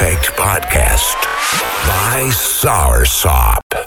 Effect Podcast by Soursop.